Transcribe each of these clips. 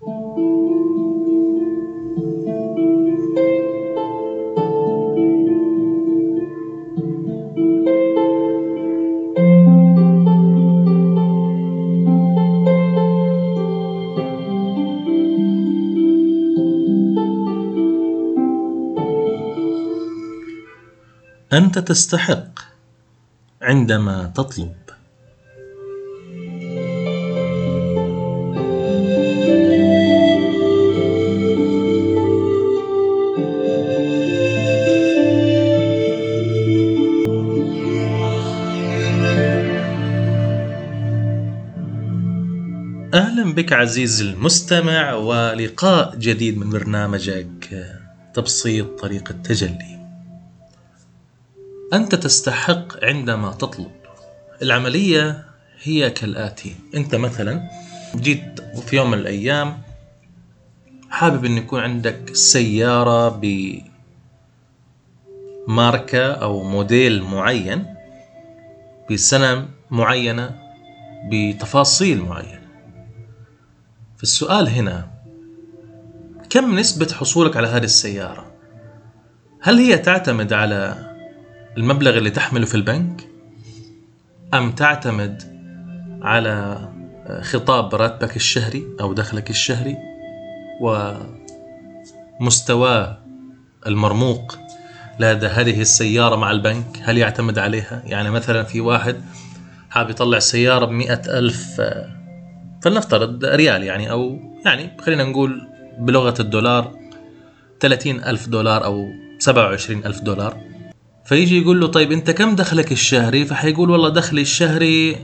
أنت تستحق عندما تطلب. أهلا بك عزيزي المستمع ولقاء جديد من برنامجك تبسيط طريق التجلي. أنت تستحق عندما تطلب. العملية هي كالآتي. أنت مثلا جيت في يوم من الأيام حابب أن يكون عندك سيارة بماركة أو موديل معين بسنة معينة بتفاصيل معينة. فالسؤال هنا كم نسبة حصولك على هذه السيارة؟ هل هي تعتمد على المبلغ اللي تحمله في البنك؟ أم تعتمد على خطاب راتبك الشهري أو دخلك الشهري ومستوى المرموق لدى هذه السيارة مع البنك؟ هل يعتمد عليها؟ يعني مثلا في واحد حاب يطلع سيارة بمئة ألف فلنفترض ريال يعني أو يعني خلينا نقول بلغة الدولار 30 ألف دولار أو 27 ألف دولار. فيجي يقول له طيب أنت كم دخلك الشهري فحيقول والله دخلي الشهري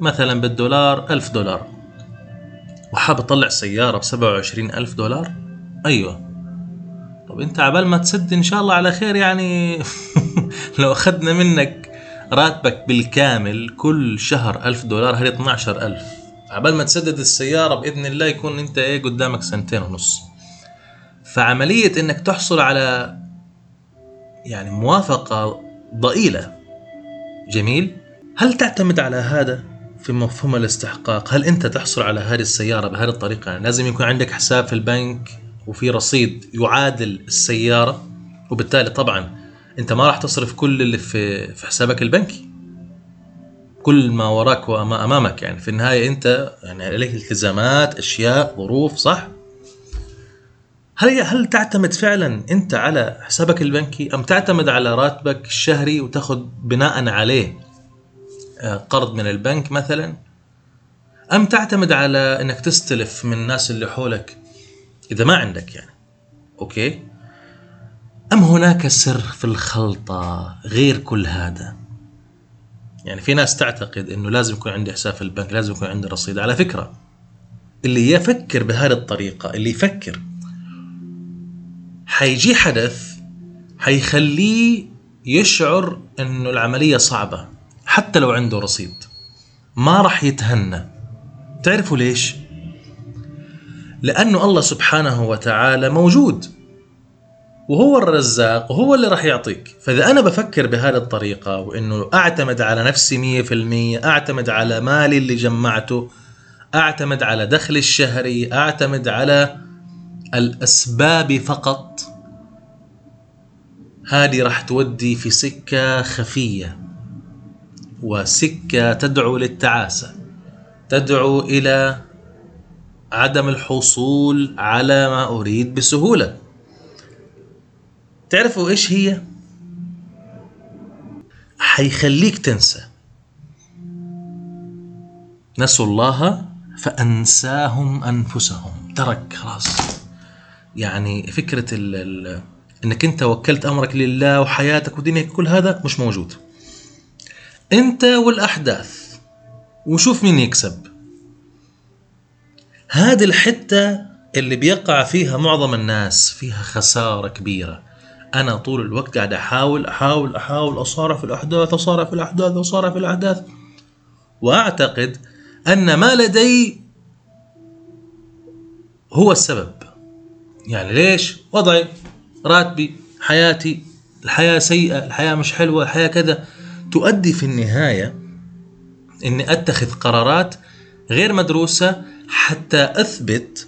مثلا بالدولار ألف دولار. وحاب أطلع سيارة بسبعة وعشرين ألف دولار؟ أيوة. طب أنت عبال ما تسد إن شاء الله على خير يعني لو أخذنا منك راتبك بالكامل كل شهر ألف دولار هذه 12 ألف؟ عبال ما تسدد السيارة بإذن الله يكون أنت إيه قدامك سنتين ونص. فعملية إنك تحصل على يعني موافقة ضئيلة. جميل. هل تعتمد على هذا في مفهوم الاستحقاق؟ هل أنت تحصل على هذه السيارة بهذه الطريقة؟ يعني لازم يكون عندك حساب في البنك وفي رصيد يعادل السيارة وبالتالي طبعا أنت ما راح تصرف كل اللي في, في حسابك البنكي. كل ما وراك وما أمامك. يعني في النهاية أنت يعني عليك التزامات أشياء ظروف صح؟ هل هل تعتمد فعلا أنت على حسابك البنكي أم تعتمد على راتبك الشهري وتاخذ بناء عليه آه، قرض من البنك مثلا؟ أم تعتمد على أنك تستلف من الناس اللي حولك إذا ما عندك يعني؟ أوكي؟ أم هناك سر في الخلطة غير كل هذا؟ يعني في ناس تعتقد إنه لازم يكون عندي حساب في البنك لازم يكون عندي رصيد. على فكرة اللي يفكر بهذه الطريقة اللي يفكر حيجي حدث حيخليه يشعر إنه العملية صعبة حتى لو عنده رصيد. ما راح يتهنى. تعرفوا ليش؟ لأنه الله سبحانه وتعالى موجود. وهو الرزاق وهو اللي راح يعطيك. فإذا أنا بفكر بهذه الطريقة وإنه أعتمد على نفسي 100% أعتمد على مالي اللي جمعته أعتمد على دخلي الشهري أعتمد على الأسباب فقط هذه راح تودي في سكة خفية. وسكة تدعو للتعاسة تدعو إلى عدم الحصول على ما أريد بسهولة. تعرفوا إيش هي؟ حيخليك تنسى. نسوا الله فأنساهم أنفسهم. ترك خلاص. يعني فكرة ال ال إنك أنت وكلت أمرك لله وحياتك ودنياك كل هذا مش موجود. أنت والأحداث. وشوف مين يكسب. هذه الحتة اللي بيقع فيها معظم الناس فيها خسارة كبيرة. أنا طول الوقت قاعد أحاول أحاول أحاول اصارع في الأحداث اصارع في الأحداث اصارع في الأحداث. وأعتقد أن ما لدي هو السبب. يعني ليش؟ وضعي راتبي حياتي الحياة سيئة الحياة مش حلوة الحياة كذا. تؤدي في النهاية إني أتخذ قرارات غير مدروسة حتى أثبت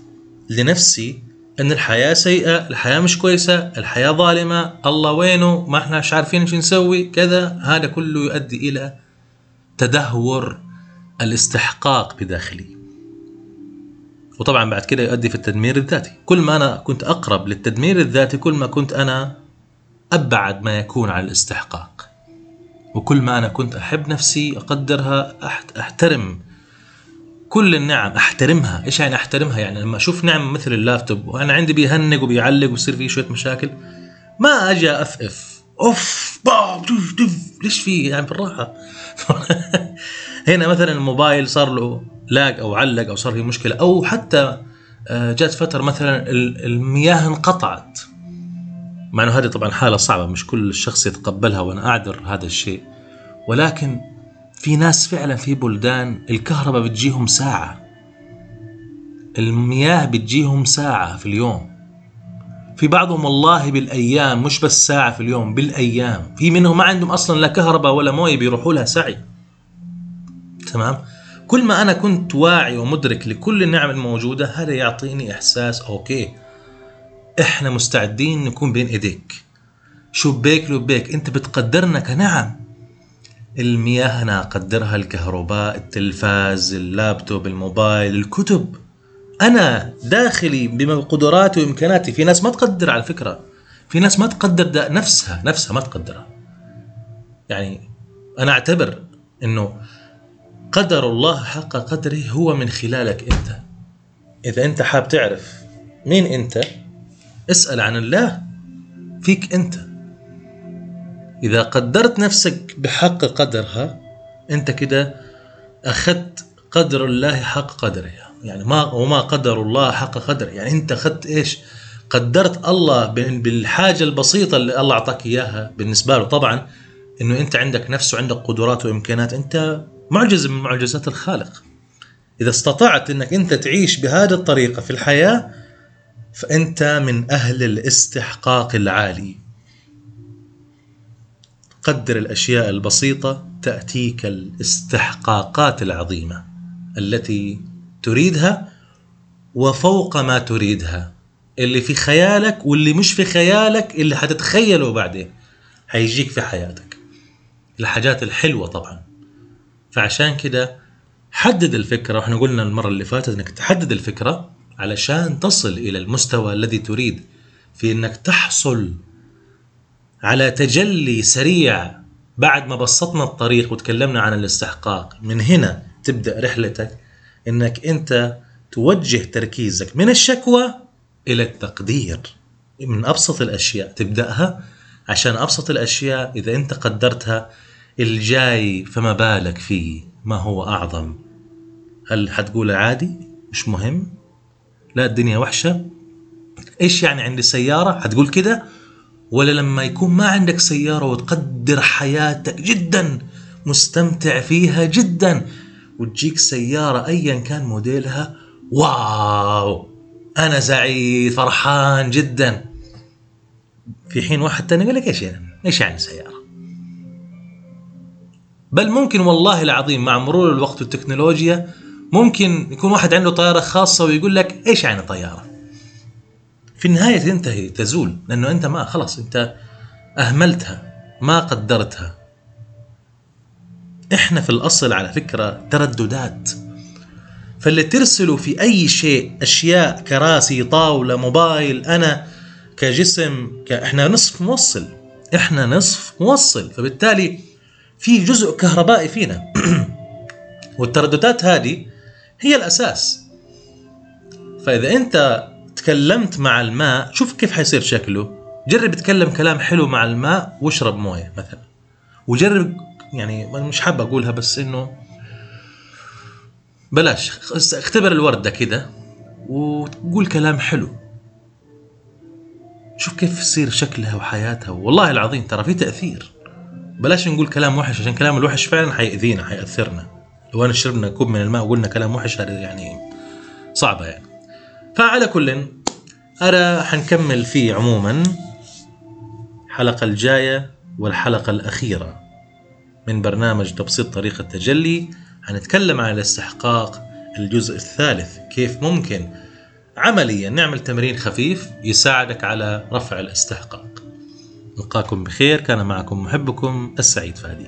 لنفسي إن الحياة سيئة الحياة مش كويسة الحياة ظالمة الله وينه؟ ما إحنا مش عارفين شو نسوي كذا. هذا كله يؤدي إلى تدهور الاستحقاق بداخلي. وطبعا بعد كده يؤدي في التدمير الذاتي. كل ما أنا كنت أقرب للتدمير الذاتي كل ما كنت أنا أبعد ما يكون عن الاستحقاق. وكل ما أنا كنت أحب نفسي أقدرها أحترم كل النعم أحترمها. إيش يعني أحترمها؟ يعني لما أشوف نعمه مثل اللابتوب وأنا عندي بيهنج وبيعلق ويصير فيه شوية مشاكل ما أجي افف أوف ليش فيه يعني بالراحة. هنا مثلا الموبايل صار له لاج أو علق أو صار فيه مشكلة. أو حتى آه، جات فترة مثلا المياه انقطعت. مع إنه هذه طبعا حالة صعبة مش كل الشخص يتقبلها وأنا أعذر هذا الشيء. ولكن في ناس فعلا في بلدان الكهرباء بتجيهم ساعة. المياه بتجيهم ساعة في اليوم. في بعضهم والله بالأيام مش بس ساعة في اليوم بالأيام. في منهم ما عندهم أصلا لا كهرباء ولا موية بيروحوا لها سعي. تمام؟ كل ما أنا كنت واعي ومدرك لكل النعم الموجودة هذا يعطيني إحساس أوكي إحنا مستعدين نكون بين إيديك. شبيك لبيك أنت بتقدرنا كنعم المياه أنا أقدرها الكهرباء التلفاز اللابتوب الموبايل الكتب. أنا داخلي بقدراتي وإمكاناتي. في ناس ما تقدر على فكرة. في ناس ما تقدر نفسها نفسها ما تقدرها. يعني أنا أعتبر أنه قدر الله حق قدره هو من خلالك أنت. إذا أنت حاب تعرف مين أنت اسأل عن الله فيك أنت. إذا قدرت نفسك بحق قدرها أنت كده أخذت قدر الله حق قدرها يعني ما وما قدر الله حق قدره. يعني أنت أخذت إيش؟ قدرت الله بالحاجة البسيطة اللي الله أعطاك إياها بالنسبة له. طبعا أنه أنت عندك نفس وعندك قدرات وإمكانات. أنت معجزة من معجزات الخالق. إذا استطعت أنك أنت تعيش بهذه الطريقة في الحياة فأنت من أهل الاستحقاق العالي. قدر الأشياء البسيطة تأتيك الاستحقاقات العظيمة التي تريدها وفوق ما تريدها. اللي في خيالك واللي مش في خيالك اللي حتتخيله بعدين حيجيك في حياتك. الحاجات الحلوة طبعا. فعشان كده حدد الفكرة وإحنا قلنا المرة اللي فاتت إنك تحدد الفكرة علشان تصل إلى المستوى الذي تريد في إنك تحصل على تجلي سريع بعد ما بسطنا الطريق وتكلمنا عن الاستحقاق. من هنا تبدأ رحلتك إنك أنت توجه تركيزك من الشكوى إلى التقدير. من أبسط الأشياء تبدأها عشان أبسط الأشياء إذا أنت قدرتها الجاي فما بالك فيه ما هو أعظم؟ هل حتقول عادي؟ مش مهم. لا الدنيا وحشة. إيش يعني عندي سيارة؟ حتقول كده. ولا لما يكون ما عندك سيارة وتقدر حياتك جدا مستمتع فيها جدا وتجيك سيارة أيا كان موديلها واو! أنا سعيد فرحان جدا. في حين واحد تاني يقول لك إيش يعني إيش يعني سيارة؟ بل ممكن والله العظيم مع مرور الوقت والتكنولوجيا ممكن يكون واحد عنده طيارة خاصة ويقول لك إيش يعني طيارة؟ في النهاية تنتهي تزول لأنه أنت ما خلاص أنت أهملتها ما قدرتها. إحنا في الأصل على فكرة ترددات. فاللي ترسله في أي شيء أشياء كراسي طاولة موبايل أنا كجسم ك... إحنا نصف موصل. إحنا نصف موصل. فبالتالي في جزء كهربائي فينا. والترددات هذه هي الأساس. فإذا أنت تكلمت مع الماء شوف كيف حيصير شكله. جرب تكلم كلام حلو مع الماء واشرب موية مثلا. وجرب يعني مش حاب أقولها بس إنه بلاش اختبر الوردة كده وتقول كلام حلو. شوف كيف يصير شكلها وحياتها. والله العظيم ترى في تأثير. بلاش نقول كلام وحش عشان كلام الوحش فعلا حيأذينا حيأثرنا. لو أنا شربنا كوب من الماء وقلنا كلام وحش يعني صعبة يعني. فعلى كل أرى حنكمل فيه عموما الحلقة الجاية والحلقة الأخيرة من برنامج تبسيط طريقة التجلي. حنتكلم عن الاستحقاق الجزء الثالث كيف ممكن عمليا نعمل تمرين خفيف يساعدك على رفع الاستحقاق. نلقاكم بخير كان معكم محبكم السعيد فادي.